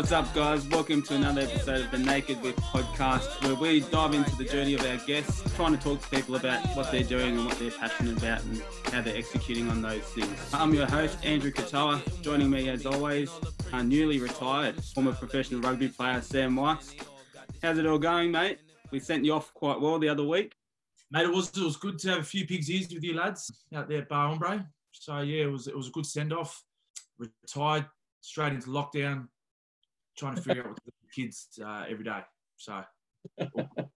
What's up, guys? Welcome to another episode of the Naked With podcast, where we dive into the journey of our guests, trying to talk to people about what they're doing and what they're passionate about and how they're executing on those things. I'm your host, Andrew Katoa. Joining me, as always, our newly retired former professional rugby player, Sam Wykes. How's it all going, mate? We sent you off quite well the other week. Mate, it was it was good to have a few pigs ears with you lads out there at Bar Ombre. So yeah, it was it was a good send off. Retired straight into lockdown, trying to figure out what to do with the kids uh, every day. So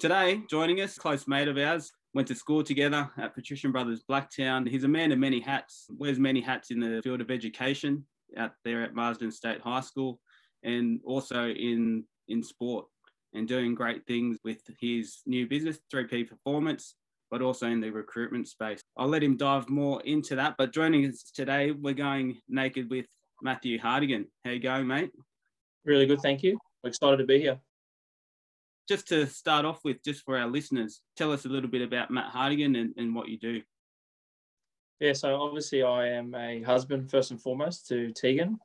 Today, joining us, close mate of ours, went to school together at Patrician Brothers Blacktown. He's a man of many hats, wears many hats in the field of education out there at Marsden State High School and also in, in sport and doing great things with his new business, 3P Performance, but also in the recruitment space. I'll let him dive more into that. But joining us today, we're going naked with Matthew Hardigan. How you going, mate? Really good, thank you. We're excited to be here. Just to start off with, just for our listeners, tell us a little bit about Matt Hardigan and, and what you do. Yeah, so obviously I am a husband first and foremost to Tegan.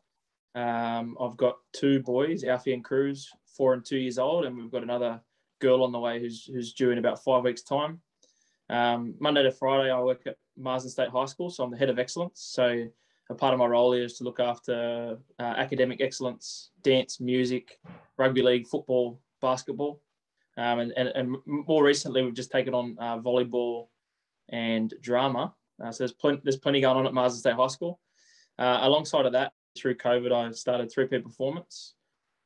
Um, I've got two boys, Alfie and Cruz, four and two years old, and we've got another girl on the way who's who's due in about five weeks' time. Um, Monday to Friday, I work at Marsden State High School, so I'm the head of excellence. So a part of my role is to look after uh, academic excellence, dance, music, rugby league, football, basketball, um, and, and, and more recently we've just taken on uh, volleyball and drama. Uh, so there's plenty there's plenty going on at Marsden State High School. Uh, alongside of that, through COVID, I started 3P Performance,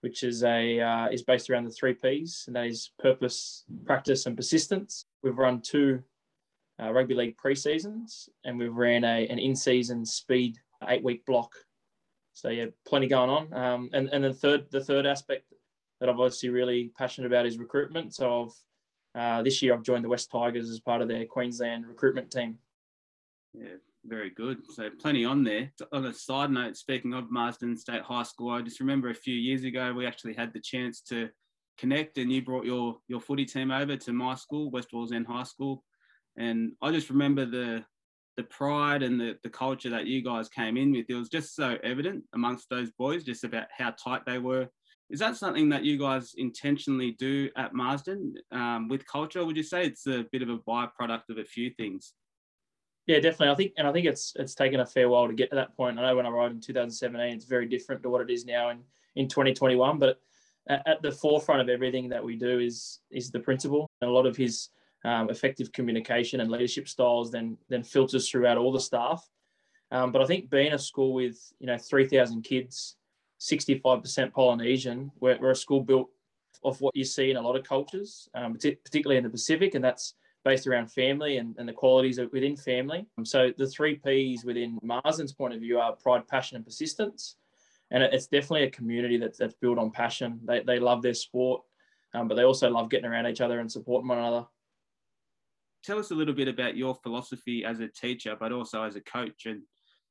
which is a uh, is based around the three Ps, and that is purpose, practice, and persistence. We've run two uh, rugby league pre-seasons, and we've ran a an in-season speed eight week block. So yeah, plenty going on. Um, and and the third the third aspect that I'm obviously really passionate about is recruitment. So I've uh, this year I've joined the West Tigers as part of their Queensland recruitment team. Yeah, very good. So plenty on there. On a side note, speaking of Marsden State High School, I just remember a few years ago we actually had the chance to connect, and you brought your your footy team over to my school, West Wallsend High School, and I just remember the the pride and the, the culture that you guys came in with. It was just so evident amongst those boys, just about how tight they were. Is that something that you guys intentionally do at Marsden um, with culture? Would you say it's a bit of a byproduct of a few things? Yeah, definitely. I think, and I think it's it's taken a fair while to get to that point. I know when I arrived in 2017, it's very different to what it is now in in 2021. But at, at the forefront of everything that we do is is the principal, and a lot of his um, effective communication and leadership styles then then filters throughout all the staff. Um, but I think being a school with you know 3,000 kids, 65% Polynesian, we're, we're, a school built of what you see in a lot of cultures, um, particularly in the Pacific, and that's based around family and, and the qualities within family. So the three P's within Marsden's point of view are pride, passion, and persistence. And it's definitely a community that's, that's built on passion. They, they love their sport, um, but they also love getting around each other and supporting one another tell us a little bit about your philosophy as a teacher, but also as a coach, and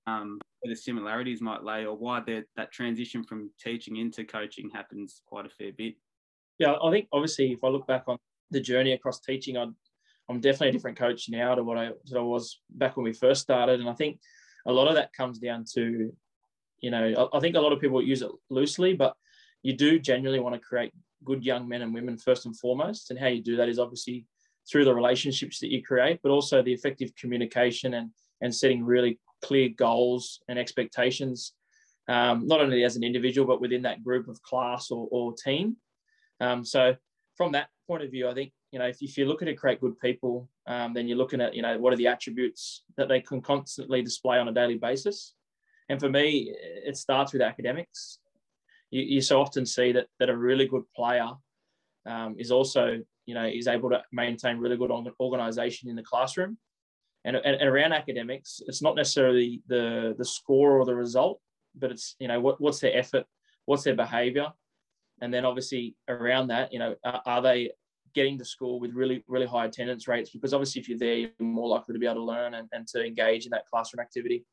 um, where the similarities might lay, or why that transition from teaching into coaching happens quite a fair bit. Yeah, I think obviously if I look back on the journey across teaching, i am definitely a different coach now to what I, I was back when we first started, and I think a lot of that comes down to, you know, I think a lot of people use it loosely, but you do genuinely want to create good young men and women first and foremost, and how you do that is obviously through the relationships that you create, but also the effective communication and, and setting really clear goals and expectations, um, not only as an individual, but within that group of class or, or team. Um, so from that point of view, I think, you know, if, if you're looking to create good people, um, then you're looking at, you know, what are the attributes that they can constantly display on a daily basis. And for me, it starts with academics. You, you so often see that, that a really good player um, is also you know is able to maintain really good organization in the classroom. And, and, and, around academics it's not necessarily the the score or the result but it's you know what, what's their effort what's their behavior. And then obviously around that you know are, are they getting to school with really really high attendance rates? Because obviously if you're there you're more likely to be able to learn and, and to engage in that classroom activity.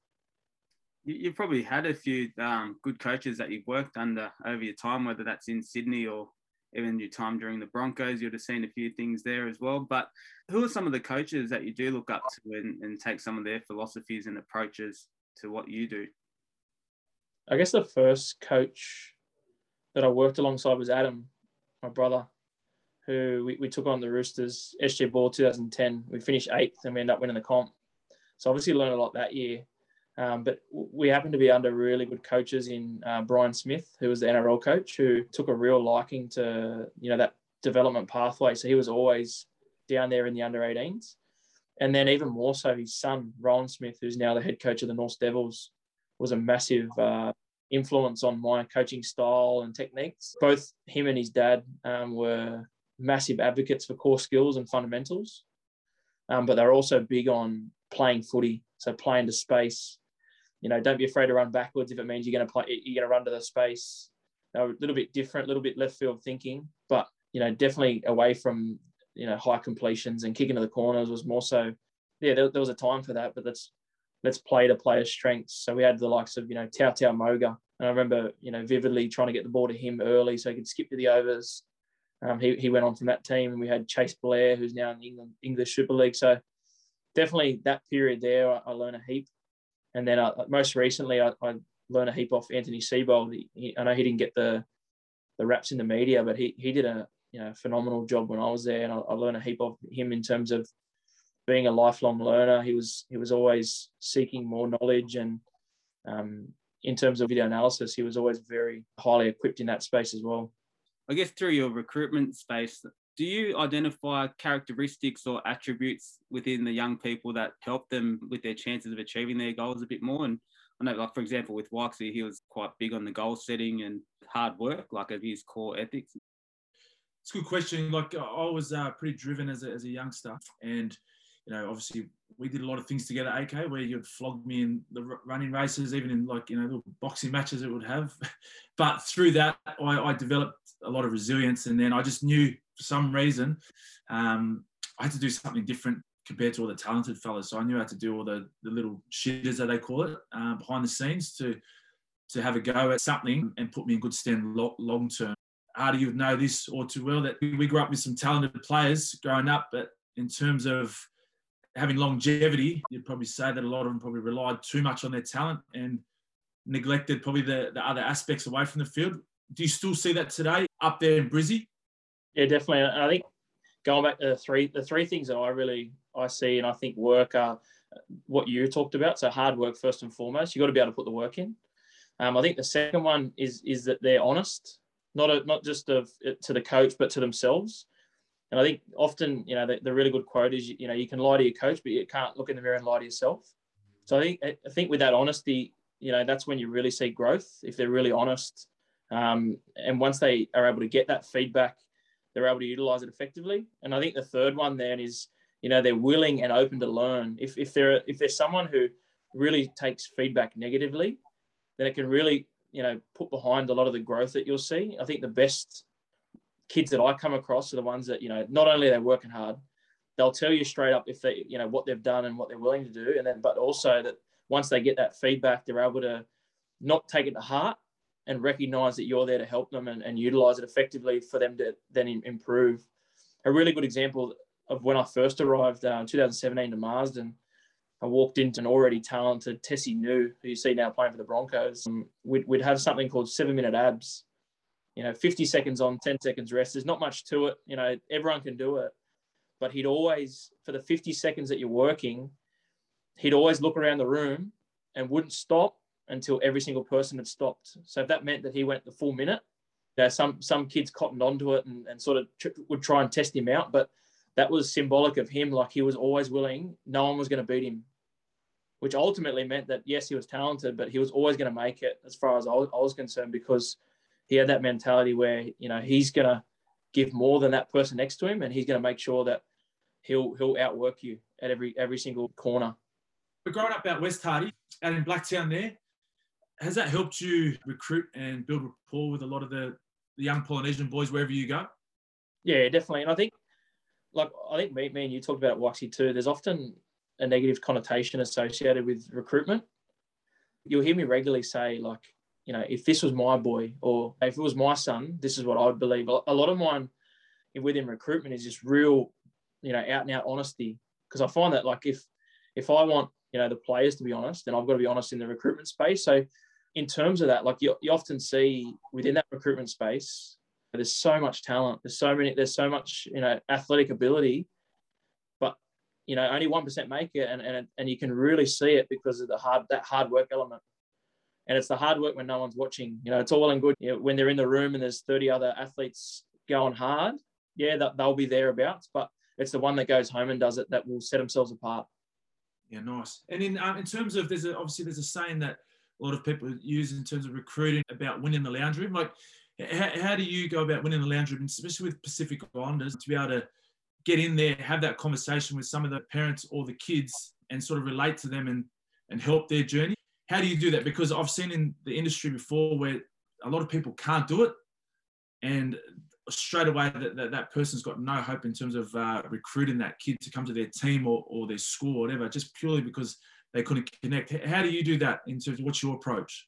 You've probably had a few um, good coaches that you've worked under over your time whether that's in sydney or even your time during the Broncos, you'd have seen a few things there as well. But who are some of the coaches that you do look up to and, and take some of their philosophies and approaches to what you do? I guess the first coach that I worked alongside was Adam, my brother, who we, we took on the Roosters SG Ball 2010. We finished eighth and we ended up winning the comp. So obviously learned a lot that year. Um, but we happened to be under really good coaches in uh, Brian Smith, who was the NRL coach, who took a real liking to you know that development pathway. So he was always down there in the under 18s. And then even more so, his son Rohan Smith, who's now the head coach of the North Devils, was a massive uh, influence on my coaching style and techniques. Both him and his dad um, were massive advocates for core skills and fundamentals, um, but they're also big on playing footy. So playing to space. You know, don't be afraid to run backwards if it means you're going to play. You're going to run to the space. A little bit different, a little bit left field thinking, but you know, definitely away from you know high completions and kicking to the corners was more so. Yeah, there, there was a time for that, but let's let's play to players' strengths. So we had the likes of you know Tautau Moga, and I remember you know vividly trying to get the ball to him early so he could skip to the overs. Um, he, he went on from that team, and we had Chase Blair, who's now in the England English Super League. So definitely that period there, I, I learned a heap. And then uh, most recently, I, I, learned a heap off Anthony Seibold. He, I know he didn't get the the raps in the media, but he he did a you know phenomenal job when I was there, and I, I learned a heap of him in terms of being a lifelong learner. He was he was always seeking more knowledge, and um, in terms of video analysis, he was always very highly equipped in that space as well. I guess through your recruitment space, do you identify characteristics or attributes within the young people that help them with their chances of achieving their goals a bit more? And I know, like for example, with Waxy, he was quite big on the goal setting and hard work, like of his core ethics. It's a good question. Like I was uh, pretty driven as a, as a youngster, and you know, obviously we did a lot of things together, AK, where you'd flog me in the running races, even in like you know little boxing matches it would have. but through that, I, I, developed a lot of resilience, and then I just knew for some reason um, I had to do something different compared to all the talented fellas. So I knew how to do all the, the little shitters, that they call it, uh, behind the scenes to to have a go at something and put me in good stand long term. Artie, you know this all too well that we grew up with some talented players growing up, but in terms of having longevity, you'd probably say that a lot of them probably relied too much on their talent and neglected probably the, the other aspects away from the field. Do you still see that today up there in Brizzy? Yeah, definitely. I think going back to the three the three things that I really I see and I think work are what you talked about. So hard work first and foremost. You got to be able to put the work in. Um, I think the second one is is that they're honest not a, not just of to the coach, but to themselves. And I think often, you know, the, the, really good quote is, you know, you can lie to your coach, but you can't look in the mirror and lie to yourself. So I think I think with that honesty, you know, that's when you really see growth if they're really honest. Um, and once they are able to get that feedback, they're able to utilize it effectively. And I think the third one then is, you know, they're willing and open to learn. If if they're if there's someone who really takes feedback negatively, then it can really you know put behind a lot of the growth that you'll see. I think the best kids that I come across are the ones that you know not only they're working hard, they'll tell you straight up if they you know what they've done and what they're willing to do, and then but also that once they get that feedback, they're able to not take it to heart and recognize that you're there to help them and, and utilize it effectively for them to then improve. A really good example of when I first arrived uh, in 2017 to Marsden I walked into an already talented Tesi Niu, who you see now playing for the Broncos. Um, we'd, we'd have something called seven minute abs, you know, 50 seconds on, 10 seconds rest. There's not much to it. You know, everyone can do it. But he'd always, for the 50 seconds that you're working, he'd always look around the room and wouldn't stop until every single person had stopped. So if that meant that he went the full minute, you know, some some kids cottoned onto it and, and sort of would try and test him out. But that was symbolic of him. Like he was always willing. No one was going to beat him, which ultimately meant that yes, he was talented, but he was always going to make it as far as I was, I was concerned because he had that mentality where you know he's going to give more than that person next to him, and he's going to make sure that he'll he'll outwork you at every every single corner. But growing up out West Hardy, out in Blacktown, there has that helped you recruit and build rapport with a lot of the, the young Polynesian boys wherever you go? Yeah, definitely. And I think like I think me, me and you talked about it, Waxy too. There's often a negative connotation associated with recruitment. You'll hear me regularly say, like, you know, if this was my boy or if it was my son, this is what I would believe. A lot of mine within recruitment is just real, you know, out and out honesty. Because I find that like if if I want, you know, the players to be honest, then I've got to be honest in the recruitment space. So in terms of that, like you, you often see within that recruitment space, there's so much talent. There's so many. There's so much you know athletic ability, but you know only one percent make it, and and and you can really see it because of the hard that hard work element. And it's the hard work when no one's watching. You know, it's all and good you know, when they're in the room and there's 30 other athletes going hard. Yeah, that they'll be thereabouts, but it's the one that goes home and does it that will set themselves apart. Yeah, nice. And in um, in terms of there's a, obviously there's a saying that a lot of people use in terms of recruiting about winning the lounge room. Like, how, how do you go about winning the lounge room, especially with Pacific Islanders, to be able to get in there, have that conversation with some of the parents or the kids, and sort of relate to them and and help their journey? How do you do that? Because I've seen in the industry before where a lot of people can't do it, and straight away that, that, that person's got no hope in terms of uh, recruiting that kid to come to their team or, or their school or whatever, just purely because they couldn't connect. How do you do that in terms of what's your approach?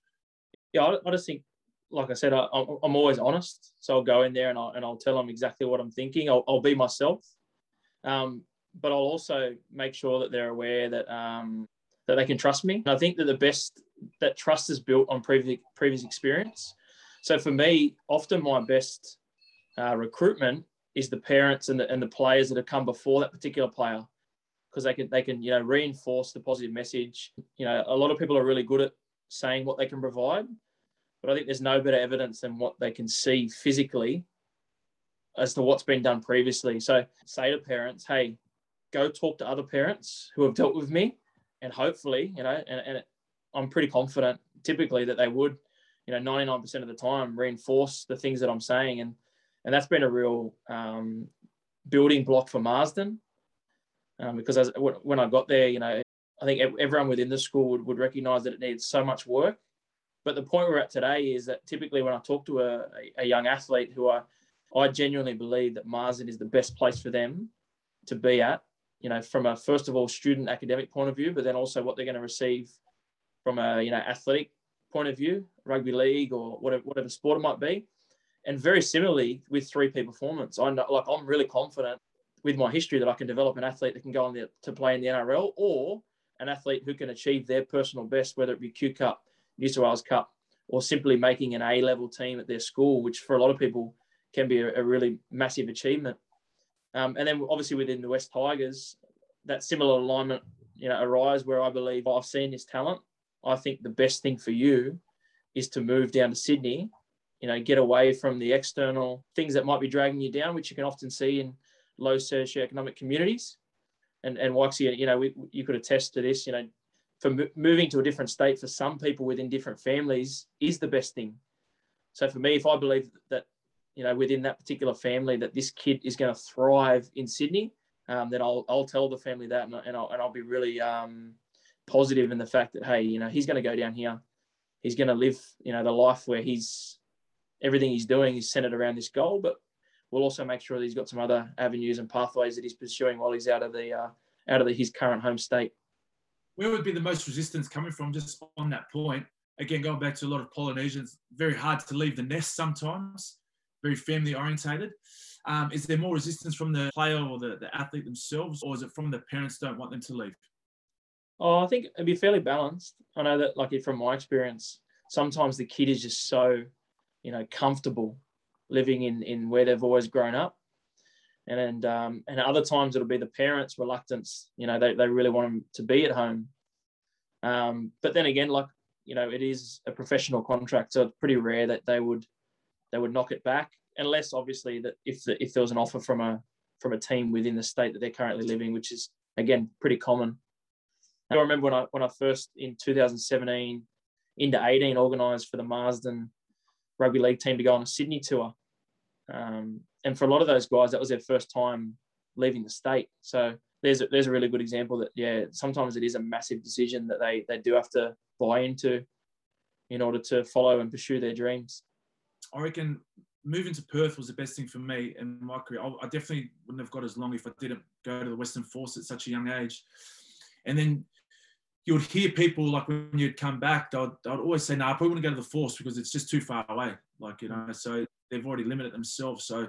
Yeah, I, I just think, like I said, I, am always honest. So I'll go in there and I'll, and I'll tell them exactly what I'm thinking. I'll, I'll be myself. Um, but I'll also make sure that they're aware that um, that they can trust me. And I think that the best that trust is built on previous previous experience. So for me, often my best uh, recruitment is the parents and the, and the players that have come before that particular player because they can they can you know reinforce the positive message. You know, a lot of people are really good at saying what they can provide, but I think there's no better evidence than what they can see physically as to what's been done previously. So say to parents, hey, go talk to other parents who have dealt with me, and hopefully, you know, and, and I'm pretty confident typically that they would, you know, 99% of the time reinforce the things that I'm saying, and and that's been a real um, building block for Marsden um, because as when I got there, you know, I think everyone within the school would, would recognize that it needs so much work. But the point we're at today is that typically when I talk to a, a young athlete who I, I genuinely believe that Marsden is the best place for them to be at, you know, from a first of all student academic point of view, but then also what they're going to receive from a you know athletic point of view, rugby league or whatever whatever sport it might be. And very similarly with 3P performance, I know like I'm really confident with my history that I can develop an athlete that can go on the, to play in the NRL or an athlete who can achieve their personal best, whether it be Q Cup, New South Wales Cup, or simply making an A level team at their school, which for a lot of people can be a, a really massive achievement. Um, and then obviously within the West Tigers, that similar alignment, you know, arise where I believe I've seen this talent. I think the best thing for you is to move down to Sydney, you know, get away from the external things that might be dragging you down, which you can often see in low socioeconomic communities. And and Waxy, you know, we, you could attest to this. You know, for moving to a different state for some people within different families is the best thing. So for me, if I believe that you know within that particular family that this kid is going to thrive in Sydney, um, then I'll I'll tell the family that, and, and I'll and I'll be really um, positive in the fact that hey, you know, he's going to go down here. He's going to live, you know, the life where he's everything he's doing is centered around this goal, but we'll also make sure that he's got some other avenues and pathways that he's pursuing while he's out of the uh, out of the, his current home state. Where would be the most resistance coming from? Just on that point, again, going back to a lot of Polynesians, very hard to leave the nest sometimes. Very family orientated. Um, is there more resistance from the player or the, the athlete themselves, or is it from the parents don't want them to leave? Oh, I think it'd be fairly balanced. I know that, like from my experience, sometimes the kid is just so, you know, comfortable living in in where they've always grown up. And and, um, and other times it'll be the parents reluctance you know they, they really want them to be at home. Um, but then again like you know it is a professional contract so it's pretty rare that they would they would knock it back unless obviously that if the, if there was an offer from a from a team within the state that they're currently living which is again pretty common. I remember when I when I first in 2017 into 18 organised for the Marsden rugby league team to go on a Sydney tour. Um, and for a lot of those guys, that was their first time leaving the state. So there's a, there's a really good example that yeah, sometimes it is a massive decision that they they do have to buy into in order to follow and pursue their dreams. I reckon moving to Perth was the best thing for me in my career. I, I definitely wouldn't have got as long if I didn't go to the Western Force at such a young age. And then you would hear people like when you'd come back, they'd, they'd always say, "No, nah, I probably want to go to the force because it's just too far away." Like you know, so they've already limited themselves. So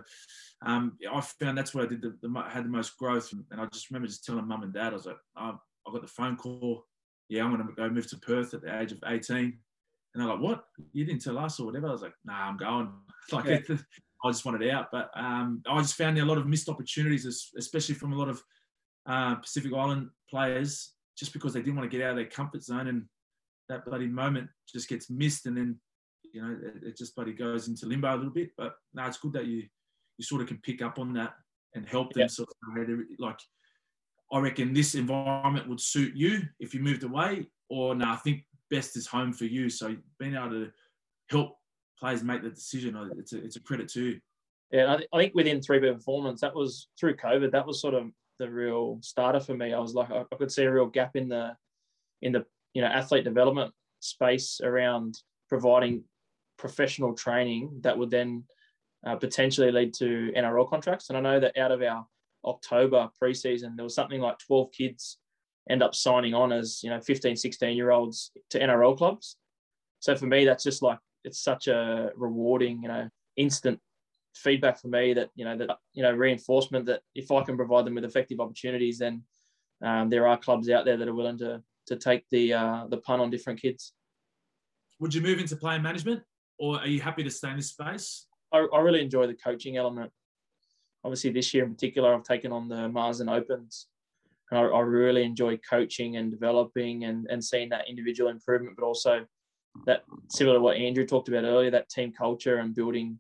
um, I found that's where I did the, the, had the most growth, and I just remember just telling mum and dad, I was like, oh, "I got the phone call. Yeah, I'm going to go move to Perth at the age of 18." And And they're like, "What? You didn't tell us or whatever?" I was like, "Nah, I'm going." Like, Yeah. I just wanted out, but um, I just found a lot of missed opportunities, especially from a lot of uh, Pacific Island players, just because they didn't want to get out of their comfort zone, and that bloody moment just gets missed, and then you know it, it just bloody goes into limbo a little bit. But no, it's good that you you sort of can pick up on that and help them. Yeah. Sort of like I reckon this environment would suit you if you moved away, or no, I think best is home for you. So being able to help players make the decision, it's a, it's a credit to you. Yeah, I, think within three performance, that was through COVID. That was sort of the real starter for me. I was like, I, could see a real gap in the, in the you know athlete development space around providing professional training that would then uh, potentially lead to NRL contracts. And I know that out of our October preseason, there was something like 12 kids end up signing on as you know 15, 16 year olds to NRL clubs. So for me, that's just like it's such a rewarding, you know, instant feedback for me that you know that you know reinforcement that if I can provide them with effective opportunities, then um, there are clubs out there that are willing to to take the uh, the pun on different kids. Would you move into player management, or are you happy to stay in this space? I, I really enjoy the coaching element. Obviously, this year in particular, I've taken on the Marsden Opens. And I, I really enjoy coaching and developing and, and seeing that individual improvement, but also that similar to what Andrew talked about earlier, that team culture and building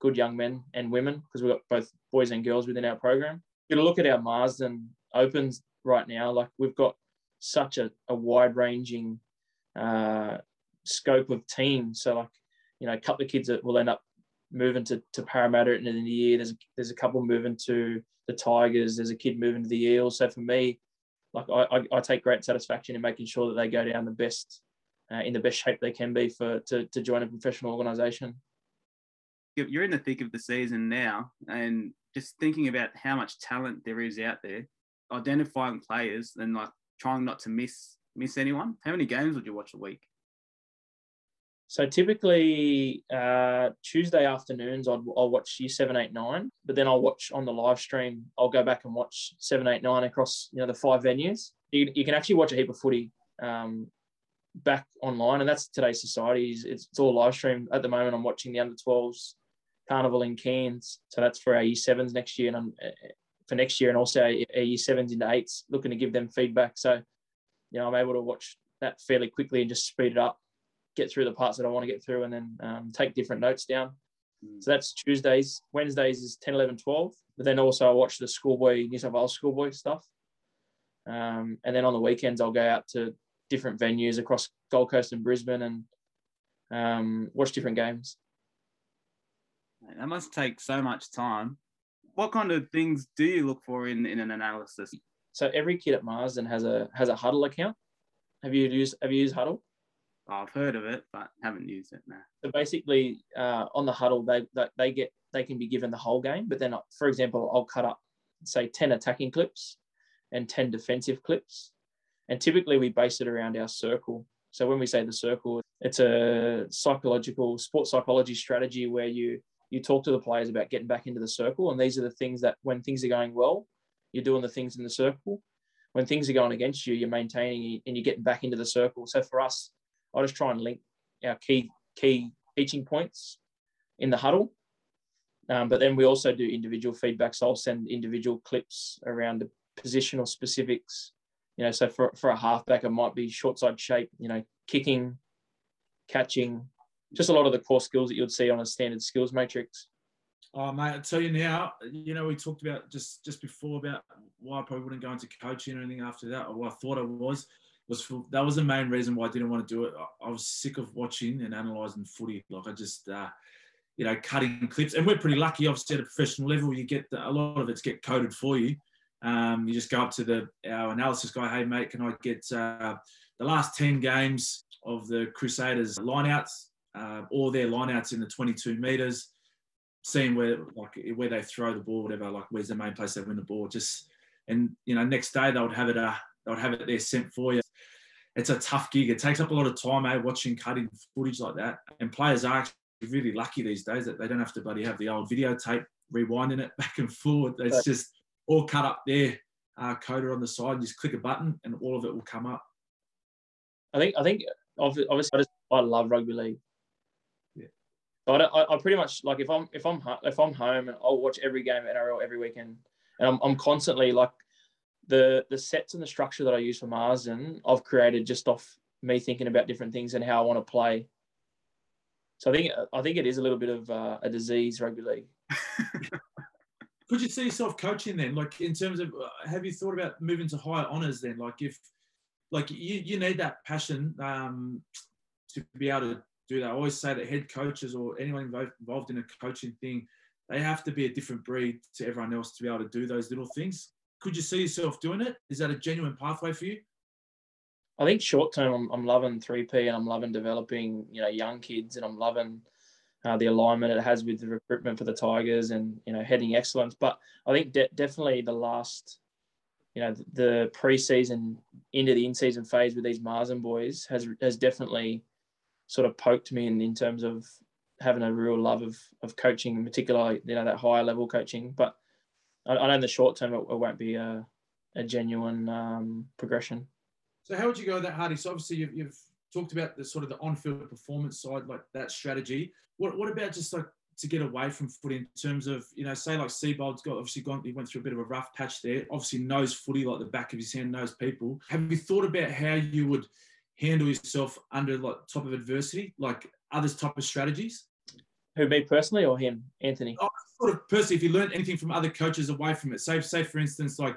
good young men and women, because we've got both boys and girls within our program. If you look at our Marsden Opens right now, like we've got such a, a wide ranging uh, scope of teams. So, like, you know, a couple of kids that will end up moving to, to Parramatta at the end of the year. There's a, there's a couple moving to the Tigers. There's a kid moving to the Eels. So for me, like I, I, take great satisfaction in making sure that they go down the best uh, in the best shape they can be for to, to join a professional organisation. You're in the thick of the season now, and just thinking about how much talent there is out there, identifying players and like trying not to miss miss anyone. How many games would you watch a week? So typically uh, Tuesday afternoons, I'd, I'll watch year seven, eight, nine, but then I'll watch on the live stream. I'll go back and watch seven, eight, nine across you know the five venues. You, you can actually watch a heap of footy um, back online, and that's today's society. It's, it's all live stream at the moment. I'm watching the under 12s carnival in Cairns, so that's for our year sevens next year, and I'm uh, for next year, and also our year sevens into eights, looking to give them feedback. So you know I'm able to watch that fairly quickly and just speed it up get through the parts that I want to get through and then um, take different notes down. Mm. So that's Tuesdays. Wednesdays is 10, 11, 12. But then also I watch the schoolboy, New South Wales schoolboy stuff. Um, and then on the weekends, I'll go out to different venues across Gold Coast and Brisbane and um, watch different games. That must take so much time. What kind of things do you look for in, in an analysis? So every kid at Marsden has a has a Hudl account. Have you used Have you used Hudl? I've heard of it, but haven't used it now. So basically, uh, on the Hudl, they, they they get they can be given the whole game. But then, for example, I'll cut up say ten attacking clips and ten defensive clips, and typically we base it around our circle. So when we say the circle, it's a psychological sports psychology strategy where you you talk to the players about getting back into the circle, and these are the things that when things are going well, you're doing the things in the circle. When things are going against you, you're maintaining and you're getting back into the circle. So for us, I just try and link our key key teaching points in the Hudl. Um, but then we also do individual feedback. So I'll send individual clips around the positional specifics. You know, so for, for a halfback, it might be short side shape, you know, kicking, catching, just a lot of the core skills that you'd see on a standard skills matrix. Oh mate, I tell you now, you know, we talked about just just before about why I probably wouldn't go into coaching or anything after that, or I thought I was was for, that was the main reason why I didn't want to do it. I, I was sick of watching and analysing footy. Like I just, uh, you know, cutting clips, and we're pretty lucky. Obviously, at a professional level, you get the, a lot of it's get coded for you. Um, you just go up to the our analysis guy. Hey mate, can I get uh, the last ten games of the Crusaders lineouts, uh, all their lineouts in the 22 meters, seeing where like where they throw the ball, whatever. Like where's the main place they win the ball? Just and you know, next day they would have it. Uh, they would have it there sent for you. It's a tough gig. It takes up a lot of time, eh? Watching cutting footage like that. And players are actually really lucky these days that they don't have to bloody have the old videotape rewinding it back and forward. It's Right. just all cut up there, uh, coded on the side. You just click a button and all of it will come up. I think I think obviously I, just, I love rugby league. I, I, I, pretty much like if I'm if I'm if I'm home and I'll watch every game at NRL every weekend, and I'm, I'm constantly like the the sets and the structure that I use for Marsden, I've created just off me thinking about different things and how I want to play. So I think I think it is a little bit of uh, a disease rugby league. Could you see yourself coaching then? Like in terms of, uh, have you thought about moving to higher honors then? Like if, like you, you need that passion um, to be able to do that. I always say that head coaches or anyone involved in a coaching thing, they have to be a different breed to everyone else to be able to do those little things. Could you see yourself doing it? Is that a genuine pathway for you? I think short term, I'm, I'm loving 3P and I'm loving developing, you know, young kids and I'm loving uh, the alignment it has with the recruitment for the Tigers and you know heading excellence. But I think de- definitely the last, you know, the preseason into the in-season phase with these Marsden boys has has definitely sort of poked me in in terms of having a real love of of coaching, in particular, you know, that higher level coaching. But I, I know in the short term it, it won't be a, a genuine um, progression. So how would you go that Hardy? So obviously you've, you've talked about the sort of the on-field performance side, like that strategy. What what about just like to get away from footy in terms of you know say like Seibold's got obviously gone he went through a bit of a rough patch there. Obviously knows footy like the back of his hand, knows people. Have you thought about how you would handle yourself under like top of adversity, like others type of strategies? Who me personally or him, Anthony? Oh, sort of personally, if you learned anything from other coaches away from it, say say for instance like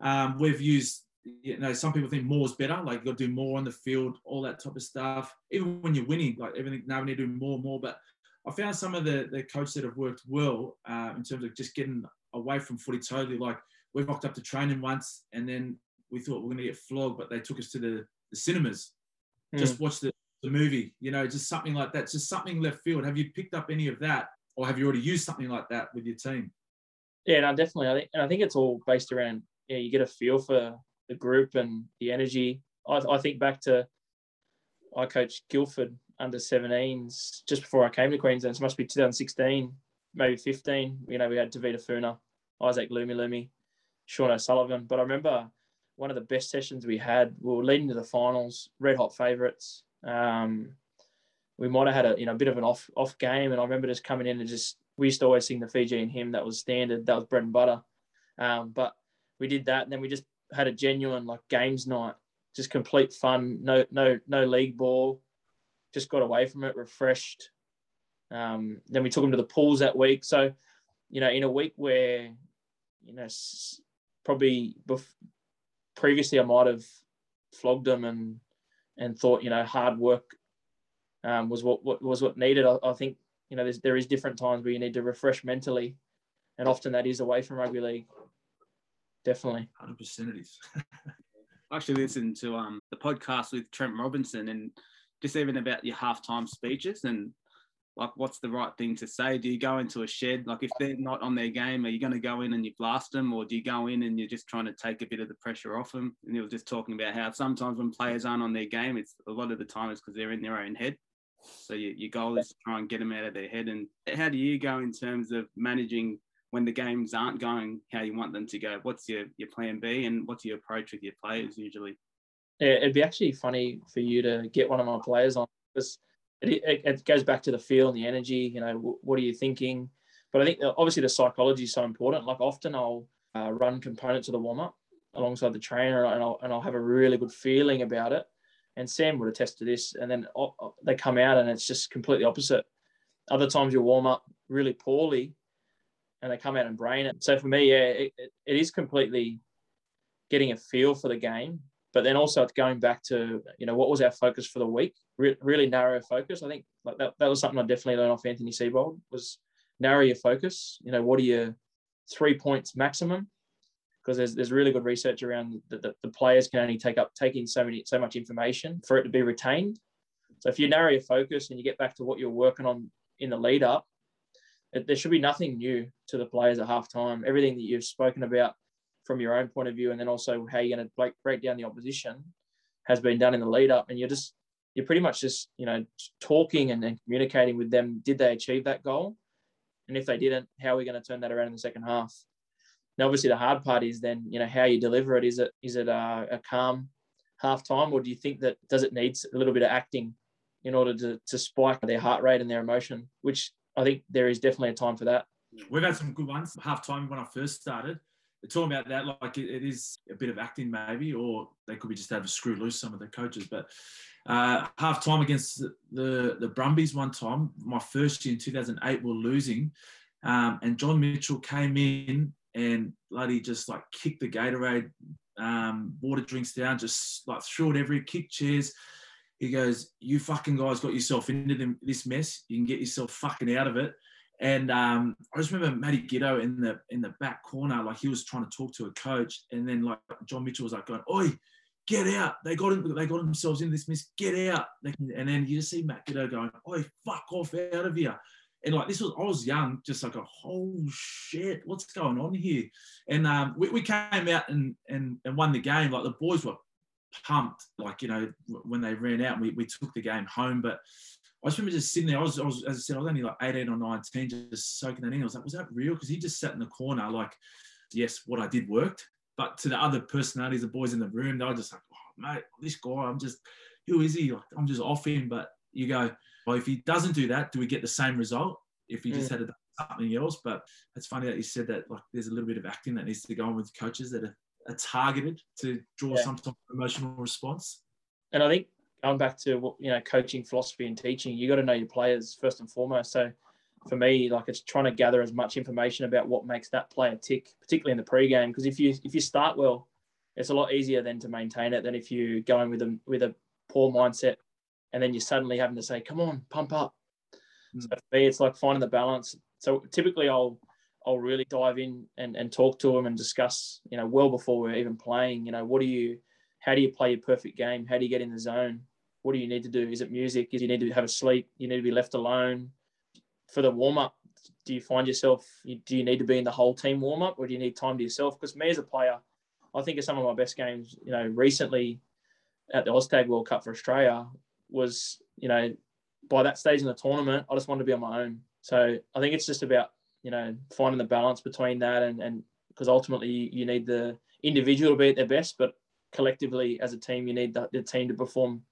um, we've used you know, some people think more is better, like you got to do more on the field, all that type of stuff. Even when you're winning, like everything, now we need to do more and more. But I found some of the, the coaches that have worked well uh, in terms of just getting away from footy totally. Like we rocked up to training once and then we thought we are going to get flogged, but they took us to the, the cinemas. Mm. Just watch the, the movie, you know, just something like that, just something left field. Have you picked up any of that or have you already used something like that with your team? Yeah, no, definitely. I think, and I think it's all based around, yeah, you get a feel for the group and the energy. I, I think back to I coached Guildford under 17s just before I came to Queensland. It must be 2016, maybe 15. You know, we had Tavita Funa, Isaac Lumelume, Sean O'Sullivan. But I remember one of the best sessions we had. We were leading to the finals, red hot favourites. Um, we might have had a you know a bit of an off off game, and I remember just coming in and just we used to always sing the Fijian hymn. That was standard. That was bread and butter. Um, but we did that, and then we just had a genuine like games night, just complete fun. No, no, no league ball. Just got away from it, refreshed. Um, then we took them to the pools that week. So, you know, in a week where, you know, probably bef- previously I might have flogged them and and thought, you know, hard work um, was what, what was what needed. I, I think, you know, there is different times where you need to refresh mentally, and often that is away from rugby league definitely. 100% it is. I actually listened to um, the podcast with Trent Robinson and just even about your halftime speeches and like what's the right thing to say? Do you go into a shed? Like if they're not on their game, are you going to go in and you blast them, or do you go in and you're just trying to take a bit of the pressure off them? And he was just talking about how sometimes when players aren't on their game, it's a lot of the time it's because they're in their own head. So your, your goal is to try and get them out of their head. And how do you go in terms of managing when the games aren't going how you want them to go? What's your, your plan B and what's your approach with your players usually? Yeah, it'd be actually funny for you to get one of my players on because it, it, it goes back to the feel and the energy. You know, what are you thinking? But I think obviously the psychology is so important. Like often I'll uh, run components of the warm up alongside the trainer and I'll, and I'll have a really good feeling about it. And Sam would attest to this. And then they come out and it's just completely opposite. Other times you warm up really poorly and they come out and brain it. So for me, yeah, it, it is completely getting a feel for the game, but then also going back to you know what was our focus for the week. Re- really narrow focus. I think like that, that was something I definitely learned off Anthony Seibold was narrow your focus. You know, what are your three points maximum? Because there's, there's really good research around that the, the players can only take up taking so many so much information for it to be retained. So if you narrow your focus and you get back to what you're working on in the lead up, it, there should be nothing new to the players at halftime. Everything that you've spoken about from your own point of view, and then also how you're going to break, break down the opposition, has been done in the lead up, and you're just you're pretty much just you know talking and, and communicating with them. Did they achieve that goal? And if they didn't, how are we going to turn that around in the second half? Now, obviously, the hard part is then you know how you deliver it. Is it is it a, a calm half time, or do you think that does it needs a little bit of acting in order to, to spike their heart rate and their emotion? Which I think there is definitely a time for that. We've had some good ones. Half time when I first started, talking about that like it, it is a bit of acting maybe, or they could be just have a screw loose some of the coaches. But uh, half time against the, the, Brumbies one time, my first year in 2008, we we're losing. Um, and John Mitchell came in and bloody just like kicked the Gatorade um, water drinks down, just like threw it every kick chairs. He goes, "You fucking guys got yourself into this mess. You can get yourself fucking out of it." And um, I just remember Matty Giteau in the in the back corner, like he was trying to talk to a coach, and then like John Mitchell was like going, "Oi, get out! They got him, they got themselves in this mess. Get out!" And then you just see Matt Giteau going, "Oi, fuck off out of here!" And like this was, I was young, just like, a whole shit, what's going on here?" And um, we, we came out and, and and won the game. Like the boys were pumped, like you know when they ran out. We we took the game home, but I just remember just sitting there. I was, I was, as I said, I was only like 18 or 19, just soaking that in. I was like, was that real? Because he just sat in the corner, like, yes, what I did worked. But to the other personalities, the boys in the room, they were just like, oh, mate, this guy, I'm just, who is he? Like, I'm just off him. But you go, well, if he doesn't do that, do we get the same result? If he just mm. had something else. But it's funny that you said that, like, there's a little bit of acting that needs to go on with coaches that are, are targeted to draw yeah. some sort of emotional response. And I think going back to you know coaching philosophy and teaching, you got to know your players first and foremost. So for me, like it's trying to gather as much information about what makes that player tick, particularly in the pre-game. Because if you if you start well, it's a lot easier then to maintain it than if you go in with a with a poor mindset, and then you're suddenly having to say, "Come on, pump up." Mm. So for me, it's like finding the balance. So typically, I'll I'll really dive in and, and talk to them and discuss, you know, well before we're even playing. You know, what do you, how do you play your perfect game? How do you get in the zone? What do you need to do? Is it music? Do you need to have a sleep? You need to be left alone. For the warm up, do you find yourself, do you need to be in the whole team warm up or do you need time to yourself? Because me as a player, I think of some of my best games, you know, recently at the Oztag World Cup for Australia was, you know, by that stage in the tournament, I just wanted to be on my own. So I think it's just about, you know, finding the balance between that and, and because ultimately you need the individual to be at their best, but collectively as a team, you need the, the team to perform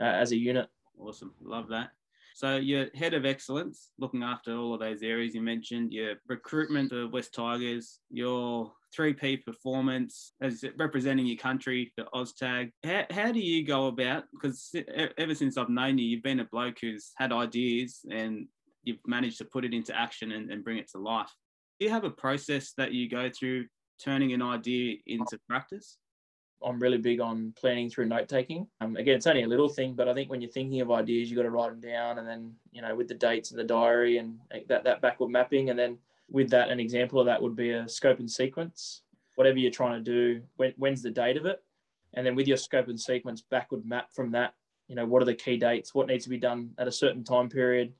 uh, as a unit. Awesome, love that. So you're head of excellence, looking after all of those areas you mentioned. Your recruitment for West Tigers, your 3P performance as representing your country, the OzTag. How, how do you go about? Because ever since I've known you, you've been a bloke who's had ideas and you've managed to put it into action and, and bring it to life. Do you have a process that you go through turning an idea into practice? I'm really big on planning through note taking. Um, again, it's only a little thing, but I think when you're thinking of ideas, you've got to write them down, and then you know with the dates and the diary and that that backward mapping, and then with that, an example of that would be a scope and sequence. Whatever you're trying to do, when, when's the date of it, and then with your scope and sequence backward map from that, you know what are the key dates, what needs to be done at a certain time period,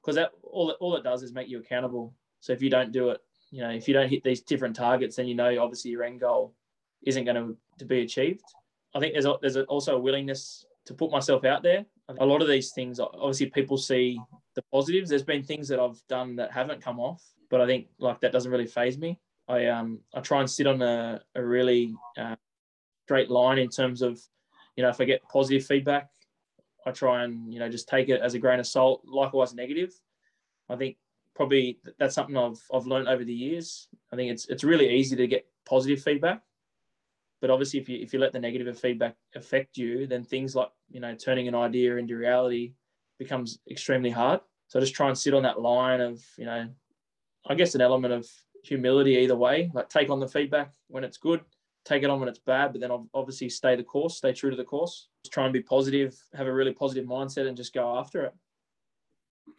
because that all all it does is make you accountable. So if you don't do it, you know if you don't hit these different targets, then you know obviously your end goal isn't going to, to be achieved. I think there's a, there's also a willingness to put myself out there. A lot of these things, obviously, people see the positives. There's been things that I've done that haven't come off, but I think like that doesn't really phase me. I um I try and sit on a, a really uh, straight line in terms of, you know, if I get positive feedback, I try and you know just take it as a grain of salt. Likewise, negative. I think probably that's something I've I've learned over the years. I think it's it's really easy to get positive feedback but obviously, if you if you let the negative feedback affect you, then things like you know turning an idea into reality becomes extremely hard. So just try and sit on that line of you know, I guess an element of humility either way. Like take on the feedback when it's good, take it on when it's bad, but then obviously stay the course, stay true to the course. Just try and be positive, have a really positive mindset, and just go after it.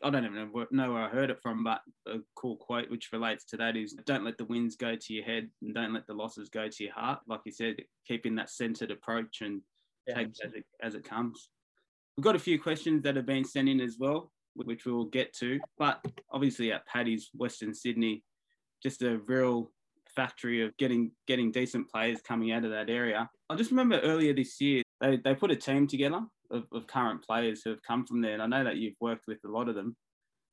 I don't even know where I heard it from, but a cool quote which relates to that is don't let the wins go to your head and don't let the losses go to your heart. Like you said, keeping that centered approach and yeah, take as it, as it comes. We've got a few questions that have been sent in as well, which we'll get to. But obviously at Paddy's, Western Sydney, just a real factory of getting getting decent players coming out of that area. I just remember earlier this year they, they put a team together of, of current players who have come from there. And I know that you've worked with a lot of them.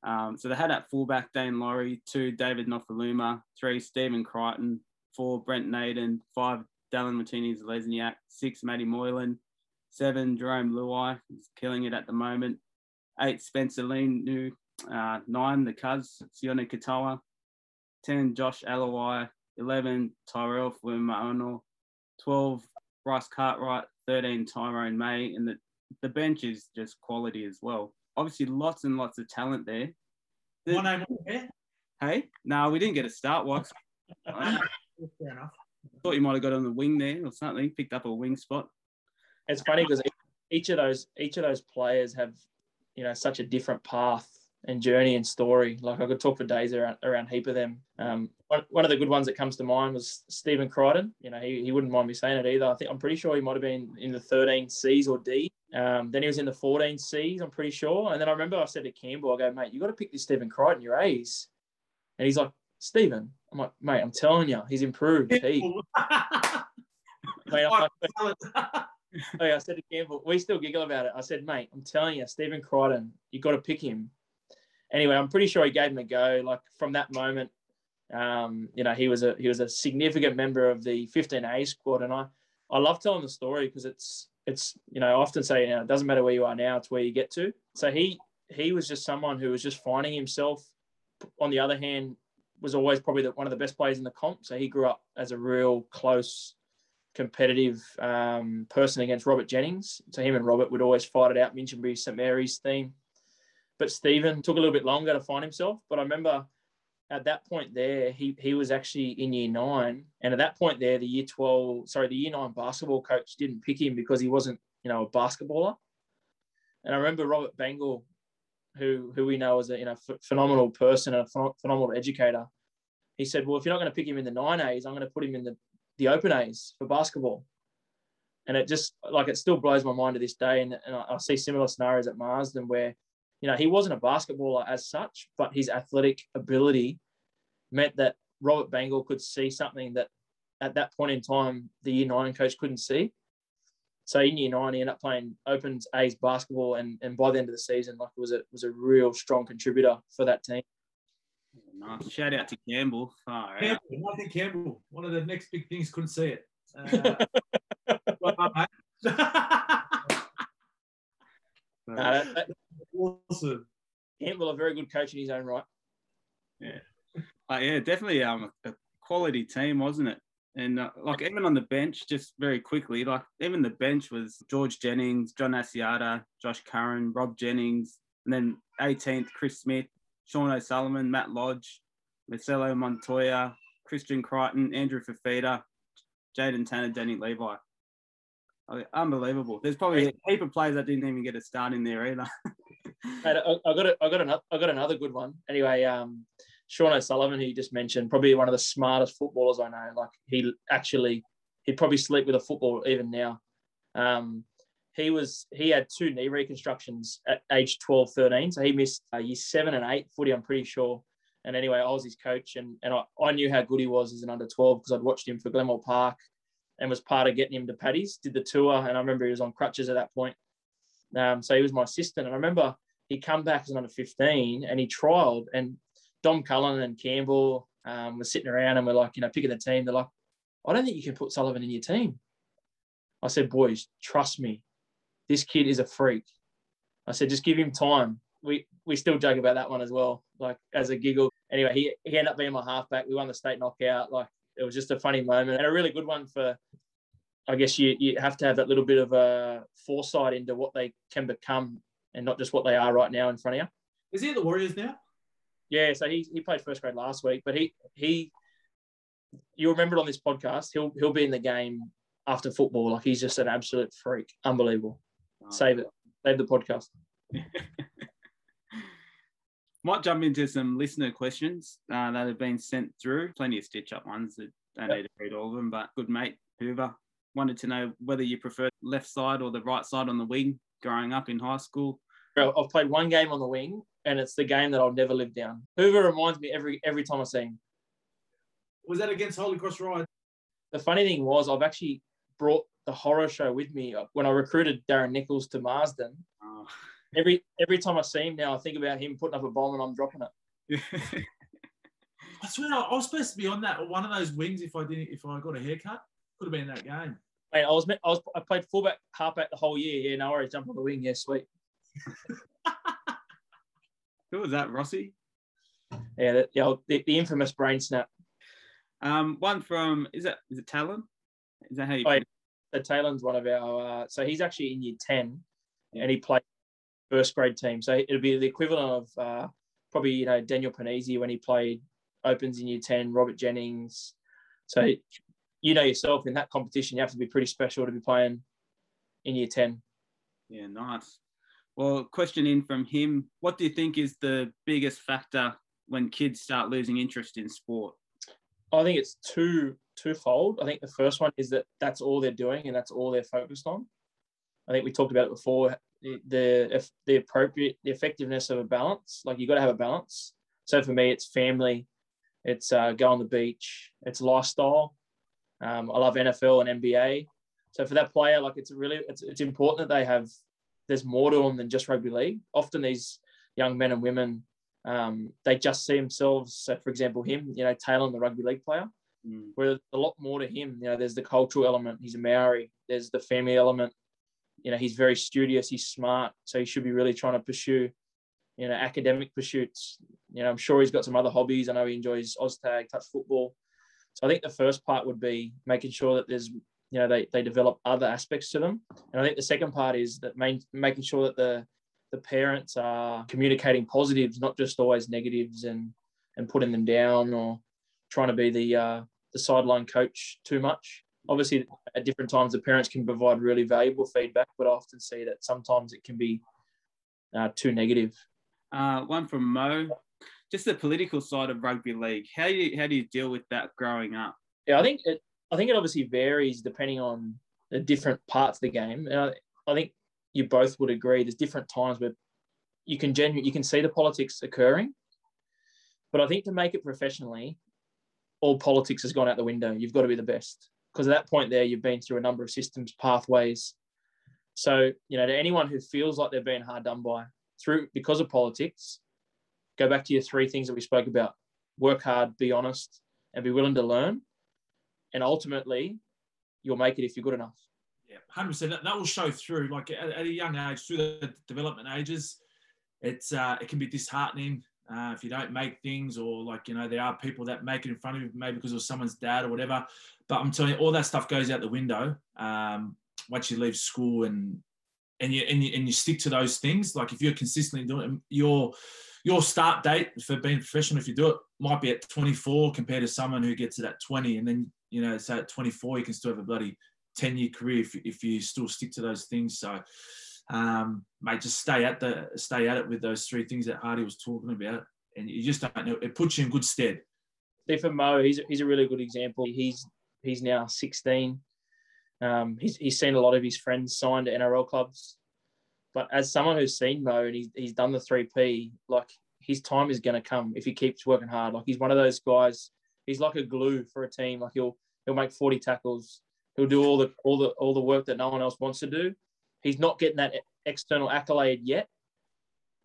Um, so they had at fullback Dane Laurie, two David Nofoaluma, three Stephen Crichton, four Brent Naden, five Dallin Watene-Zelezniak. Six, Matty Moylan. Seven, Jarome Luai. He's killing it at the moment. Eight, Spencer Leniu. Uh, nine, the Cuz, Sione Katoa. 10, Josh Aloiai. 11, Tyrell Fuimaono. 12, Bryce Cartwright. 13, Tyrone May. And the, the bench is just quality as well. Obviously, lots and lots of talent there. The- My name on there. hey, no, we didn't get a start, Wax. I Fair enough. thought you might have got on the wing there or something, picked up a wing spot. it's funny because each of those each of those players have you know such a different path and journey and story. Like I could talk for days around around a heap of them. Um, one, one of the good ones that comes to mind was Stephen Crichton. You know, he, he wouldn't mind me saying it either. I think I'm pretty sure he might have been in the 13 C's or D. Um, then he was in the 14 C's, I'm pretty sure. And then I remember I said to Campbell, I go, mate, you got to pick this Stephen Crichton, your A's. And he's like, Stephen. I'm like, mate, I'm telling you, he's improved. He, mate, like, Oh, yeah, I said to Campbell, we still giggle about it. I said, mate, I'm telling you, Stephen Crichton, you got to pick him. Anyway, I'm pretty sure he gave him a go. Like from that moment, um, you know, he was a he was a significant member of the 15A squad, and I I love telling the story because it's it's you know I often say you know, it doesn't matter where you are now, it's where you get to. So he he was just someone who was just finding himself. On the other hand, was always probably the, one of the best players in the comp. So he grew up as a real close competitive um, person against Robert Jennings. So him and Robert would always fight it out, Minchinbury St Mary's theme. But Stephen took a little bit longer to find himself. But I remember at that point there, he he was actually in year nine. And at that point there, the year 12, sorry, the year nine basketball coach didn't pick him because he wasn't, you know, a basketballer. And I remember Robert Bengal, who who we know as a you know ph- phenomenal person and a ph- phenomenal educator. He said, "Well, if you're not going to pick him in the nine A's, I'm going to put him in the the open A's for basketball. And it just like it still blows my mind to this day. And, and I, I see similar scenarios at Marsden where, you know, he wasn't a basketballer as such, but his athletic ability meant that Robert Bangle could see something that at that point in time the year nine coach couldn't see. So in year nine, he ended up playing Opens A's basketball, and, and by the end of the season, like was a was a real strong contributor for that team. Nice. Shout out to Campbell. Far out. Campbell, Martin Campbell, one of the next big things, couldn't see it. Uh, well done, mate. Uh, that- that- awesome. Campbell, a very good coach in his own right. Yeah, uh, yeah, definitely um, a quality team, wasn't it? And uh, like even on the bench, just very quickly, like even the bench was George Jennings, John Asiata, Josh Curran, Rob Jennings, and then 18th Chris Smith, Sean O'Sullivan, Matt Lodge, Marcelo Montoya, Christian Crichton, Andrew Fifita, Jaden Tanner, Danny Levi. I mean, unbelievable. There's probably a heap of players that didn't even get a start in there either. I, got a, I got another I got another good one. Anyway, um, Sean O'Sullivan, who you just mentioned, probably one of the smartest footballers I know. Like he actually, he'd probably sleep with a football even now. Um, he was he had two knee reconstructions at age 12, 13. So he missed uh, year seven and eight footy, I'm pretty sure. And anyway, I was his coach, and and I, I knew how good he was as an under 12 because I'd watched him for Glenmore Park, and was part of getting him to Paddy's. Did the tour, and I remember he was on crutches at that point. Um, so he was my assistant, and I remember he come back as an under 15 and he trialed and Dom Cullen and Campbell um, were sitting around and we're like, you know, picking the team. They're like, I don't think you can put Sullivan in your team. I said, boys, trust me. This kid is a freak. I said, just give him time. We we still joke about that one as well, like as a giggle. Anyway, he, he ended up being my halfback. We won the state knockout. Like it was just a funny moment and a really good one for I guess you, you have to have that little bit of a foresight into what they can become and not just what they are right now in front of you. Is he at the Warriors now? Yeah, so he, he played first grade last week, but he he you'll remember it on this podcast, he'll he'll be in the game after football. Like he's just an absolute freak. Unbelievable. Save it. Save the podcast. Might jump into some listener questions uh, that have been sent through. Plenty of stitch up ones that don't Yep. need to read all of them, but good mate Hoover wanted to know whether you prefer left side or the right side on the wing growing up in high school. I've played one game on the wing, and it's the game that I'll never live down. Hoover reminds me every every time I see him. Was that against Holy Cross Ride? The funny thing was, I've actually brought the horror show with me uh, when I recruited Darren Nichols to Marsden. Oh. Every every time I see him now, I think about him putting up a bomb and I'm dropping it. I swear I I was supposed to be on that one of those wings if I didn't if I got a haircut Could have been that game. Mate, I was I was I played fullback, halfback the whole year. Yeah, no worries. Jump on the wing. Yeah, sweet. Who was that, Rossi? Yeah, that, yeah the, the infamous brain snap. Um, one from is that is it Talon? Is that how you? Oh, yeah. So Talon's one of our. Uh, so he's actually in year ten, and he played first grade team. So it'll be the equivalent of uh, probably you know Daniel Panisi when he played opens in year ten. Robert Jennings. So you know yourself in that competition, you have to be pretty special to be playing in year ten. Yeah, nice. Well, question in from him: What do you think is the biggest factor when kids start losing interest in sport? I think it's two twofold. I think the first one is that that's all they're doing and that's all they're focused on. I think we talked about it before. The the, the appropriate the effectiveness of a balance. Like you got to have a balance. So for me, it's family, it's uh, go on the beach, it's lifestyle. Um, I love NFL and NBA. So for that player, like it's really it's, it's important that they have there's more to them than just rugby league. Often these young men and women, um, they just see themselves. So, for example, him, you know, Taylor, the rugby league player, mm. where a lot more to him. You know, there's the cultural element. He's a Maori. There's the family element. You know, he's very studious. He's smart. So he should be really trying to pursue, you know, academic pursuits. You know, I'm sure he's got some other hobbies. I know he enjoys OzTag, touch football. So I think the first part would be making sure that there's you know they, they develop other aspects to them. And i think the second part is that main, making sure that the the parents are communicating positives not just always negatives and and putting them down or trying to be the uh, the sideline coach too much. Obviously at different times the parents can provide really valuable feedback but i often see that sometimes it can be uh, too negative. Uh, one from mo. Just the political side of rugby league. How do you how do you deal with that growing up? Yeah i think it, I think it obviously varies depending on the different parts of the game. And I, I think you both would agree there's different times where you can genuinely you can see the politics occurring. But I think to make it professionally, all politics has gone out the window. You've got to be the best. Because at that point there, you've been through a number of systems, pathways. So, you know, to anyone who feels like they're being hard done by through because of politics, go back to your three things that we spoke about. Work hard, be honest, and be willing to learn and ultimately you'll make it if you're good enough. Yeah, hundred percent. That, will show through. Like at, at, a young age, through the development ages, it's uh, it can be disheartening uh, if you don't make things, or like you know there are people that make it in front of you, maybe because of someone's dad or whatever. But I'm telling you, all that stuff goes out the window um, once you leave school and and you, and you and you stick to those things. Like if you're consistently doing your your start date for being professional, if you do it, might be at 24 compared to someone who gets it at 20, and then you know, say at 24, you can still have a bloody 10 year career if, if you still stick to those things. So, um, mate, just stay at the stay at it with those three things that Hardy was talking about, and you just don't know. It puts you in good stead. Stephen Mo, he's he's a really good example. He's he's now 16. Um, he's he's seen a lot of his friends signed to NRL clubs, but as someone who's seen Mo and he's he's done the three P, like his time is going to come if he keeps working hard. Like he's one of those guys he's like a glue for a team. Like he'll he'll make 40 tackles. He'll do all the all the all the work that no one else wants to do. He's not getting that external accolade yet,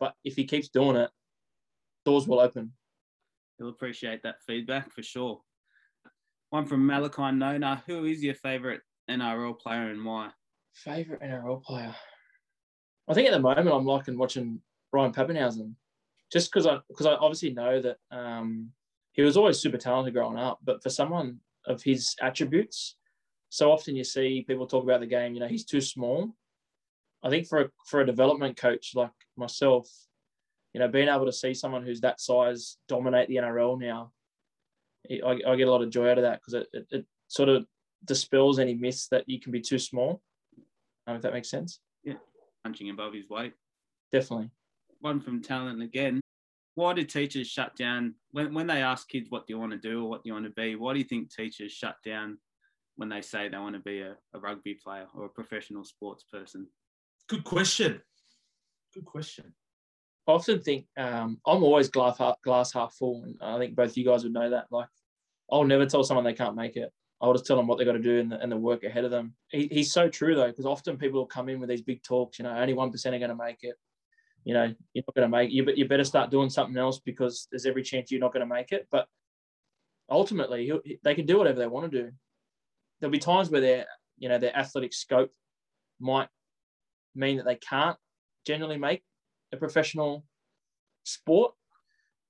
but if he keeps doing it, doors will open. He'll appreciate that feedback for sure. One from Malachi Nona. Who is your favourite NRL player and why? Favourite NRL player? I think at the moment I'm liking watching Ryan Papenhuyzen, just because I because I obviously know that um, he was always super talented growing up, but for someone of his attributes, so often you see people talk about the game, you know, he's too small. I think for a, for a development coach like myself, you know, being able to see someone who's that size dominate the NRL now, I, I get a lot of joy out of that because it, it, it, sort of dispels any myths that you can be too small. Um, if that makes sense. Yeah, punching above his weight. Definitely. One from talent again why do teachers shut down? When, when they ask kids what do you want to do or what do you want to be why do you think teachers shut down when they say they want to be a, a rugby player or a professional sports person? Good question. Good question. I often think um, i'm always glass half, glass half full and i think both you guys would know that. Like i'll never tell someone they can't make it. I'll just tell them what they got to do and the, and the work ahead of them. He, he's so true though, because often people will come in with these big talks. You know, only one percent are going to make it you know, you're not going to make you, but you better start doing something else because there's every chance you're not going to make it. But ultimately, they can do whatever they want to do. there'll be times where their you know their athletic scope might mean that they can't generally make a professional sport.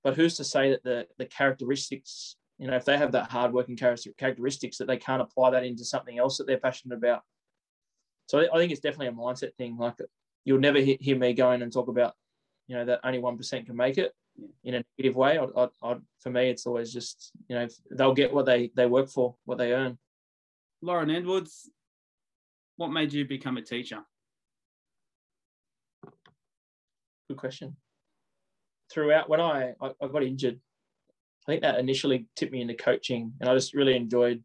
But who's to say that the the characteristics, you know, if they have that hardworking characteristics, that they can't apply that into something else that they're passionate about. So I think it's definitely a mindset thing. Like you'll never hear me going and talk about, you know, that only one percent can make it in a negative way. I'd, I'd, I'd, for me, it's always just you know they'll get what they they work for, what they earn. Lauren Edwards, what made you become a teacher? Good question. Throughout, when I, I, I got injured, I think that initially tipped me into coaching, and I just really enjoyed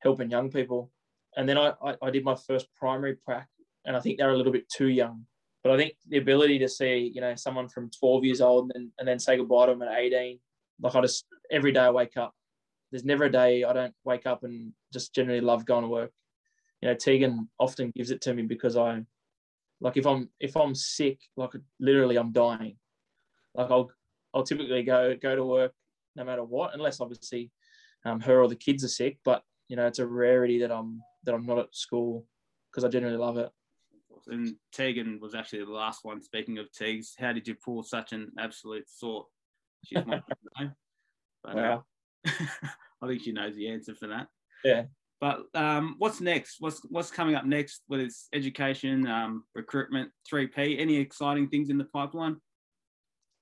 helping young people. And then I, I, I did my first primary prac, and I think they're a little bit too young. But I think the ability to see, you know, someone from 12 years old and then, and then say goodbye to them at 18, like I just every day I wake up, there's never a day I don't wake up and just generally love going to work. You know, Tegan often gives it to me because I like if I'm if I'm sick, like literally I'm dying. Like I'll I'll typically go go to work no matter what, unless obviously um, her or the kids are sick. But you know, it's a rarity that I'm that I'm not at school because I genuinely love it. And Tegan was actually the last one. Speaking of Teagues, how did you pull such an absolute sort? She's my name. But, wow. Uh, I think she knows the answer for that. Yeah. But um, what's next? What's what's coming up next? Whether it's education, um, recruitment, three P. Any exciting things in the pipeline?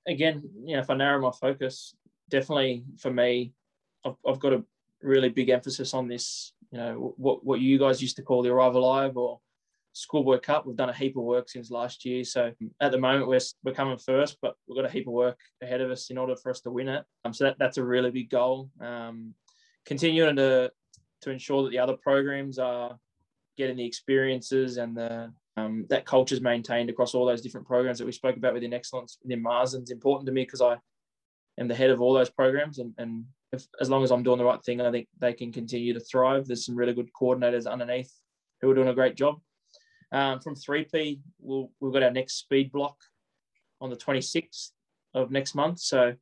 Again, you know, if I narrow my focus, definitely for me, I've, I've got a really big emphasis on this. You know, what what you guys used to call the Arrive Alive or Schoolboy Cup. We've done a heap of work since last year. So at the moment, we're, we're coming first, but we've got a heap of work ahead of us in order for us to win it. Um, so that, that's a really big goal. Um, continuing to to ensure that the other programs are getting the experiences and the um, that culture is maintained across all those different programs that we spoke about within excellence within Marsden's important to me because I am the head of all those programs and, and if, as long as I'm doing the right thing, I think they can continue to thrive. There's some really good coordinators underneath who are doing a great job. Um, from 3P, we'll, we've got our next speed block on the 26th of next month. So,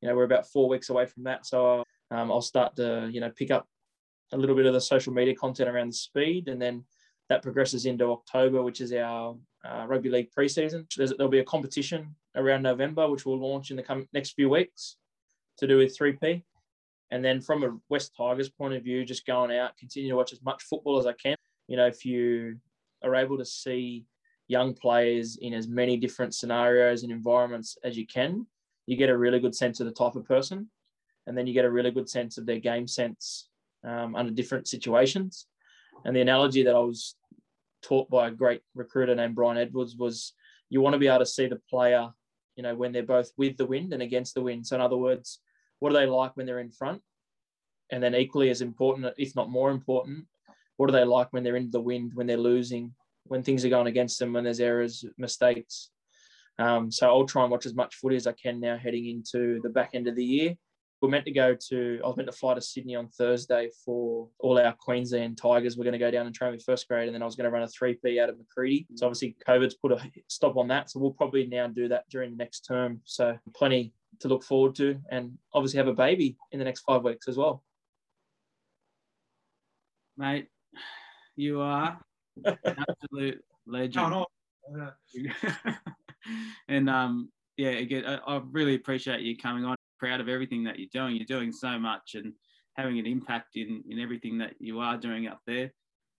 you know, we're about four weeks away from that. So um, I'll start to, you know, pick up a little bit of the social media content around the speed, and then that progresses into October, which is our uh, rugby league preseason. There's, there'll be a competition around November, which will launch in the come, next few weeks to do with 3P. And then from a West Tigers point of view, just going out, continue to watch as much football as I can. You know, if you are able to see young players in as many different scenarios and environments as you can, you get a really good sense of the type of person. And then you get a really good sense of their game sense um, under different situations. And the analogy that I was taught by a great recruiter named Brian Edwards was you want to be able to see the player, you know, when they're both with the wind and against the wind. So in other words, what are they like when they're in front? And then equally as important, if not more important, what are they like when they're in the wind, when they're losing, when things are going against them, when there's errors, mistakes. Um, so I'll try and watch as much footy as I can now heading into the back end of the year we're meant to go to, I was meant to fly to Sydney on Thursday for all our Queensland Tigers. We're going to go down and train with first grade, and then I was going to run a 3P out of Macready. So obviously, COVID's put a stop on that. So we'll probably now do that during the next term. So plenty to look forward to, and obviously have a baby in the next five weeks as well. Mate, you are an absolute legend. No. and um, yeah, again, I, I really appreciate you coming on proud of everything that you're doing. You're doing so much and having an impact in, in everything that you are doing up there.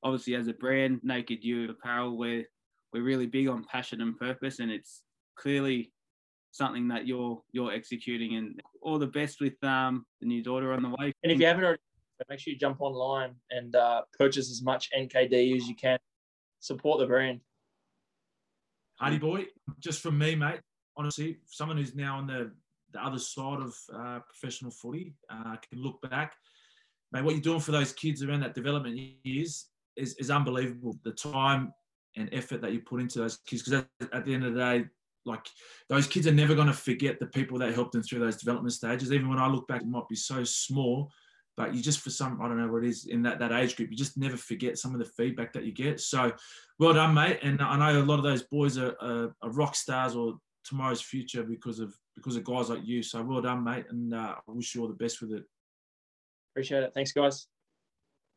Obviously, as a brand, Naked You Apparel, we're, we're really big on passion and purpose, and it's clearly something that you're you're executing. And all the best with um, the new daughter on the way. And if you haven't already, make sure you jump online and uh, purchase as much NKD as you can. Support the brand. Hardy boy, just from me, mate. Honestly, someone who's now on the the other side of uh, professional footy, uh, can look back. Mate, what you're doing for those kids around that development years is, is unbelievable. The time and effort that you put into those kids, because at, at the end of the day, like those kids are never going to forget the people that helped them through those development stages. Even when I look back, it might be so small, but you just for some I don't know what it is in that that age group, you just never forget some of the feedback that you get. So well done, mate. And I know a lot of those boys are, are, are rock stars or tomorrow's future because of because of guys like you. So well done, mate, and uh, I wish you all the best with it. Appreciate it. Thanks, guys.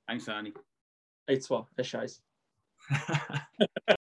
Thanks, Arnie. It's what? It shows.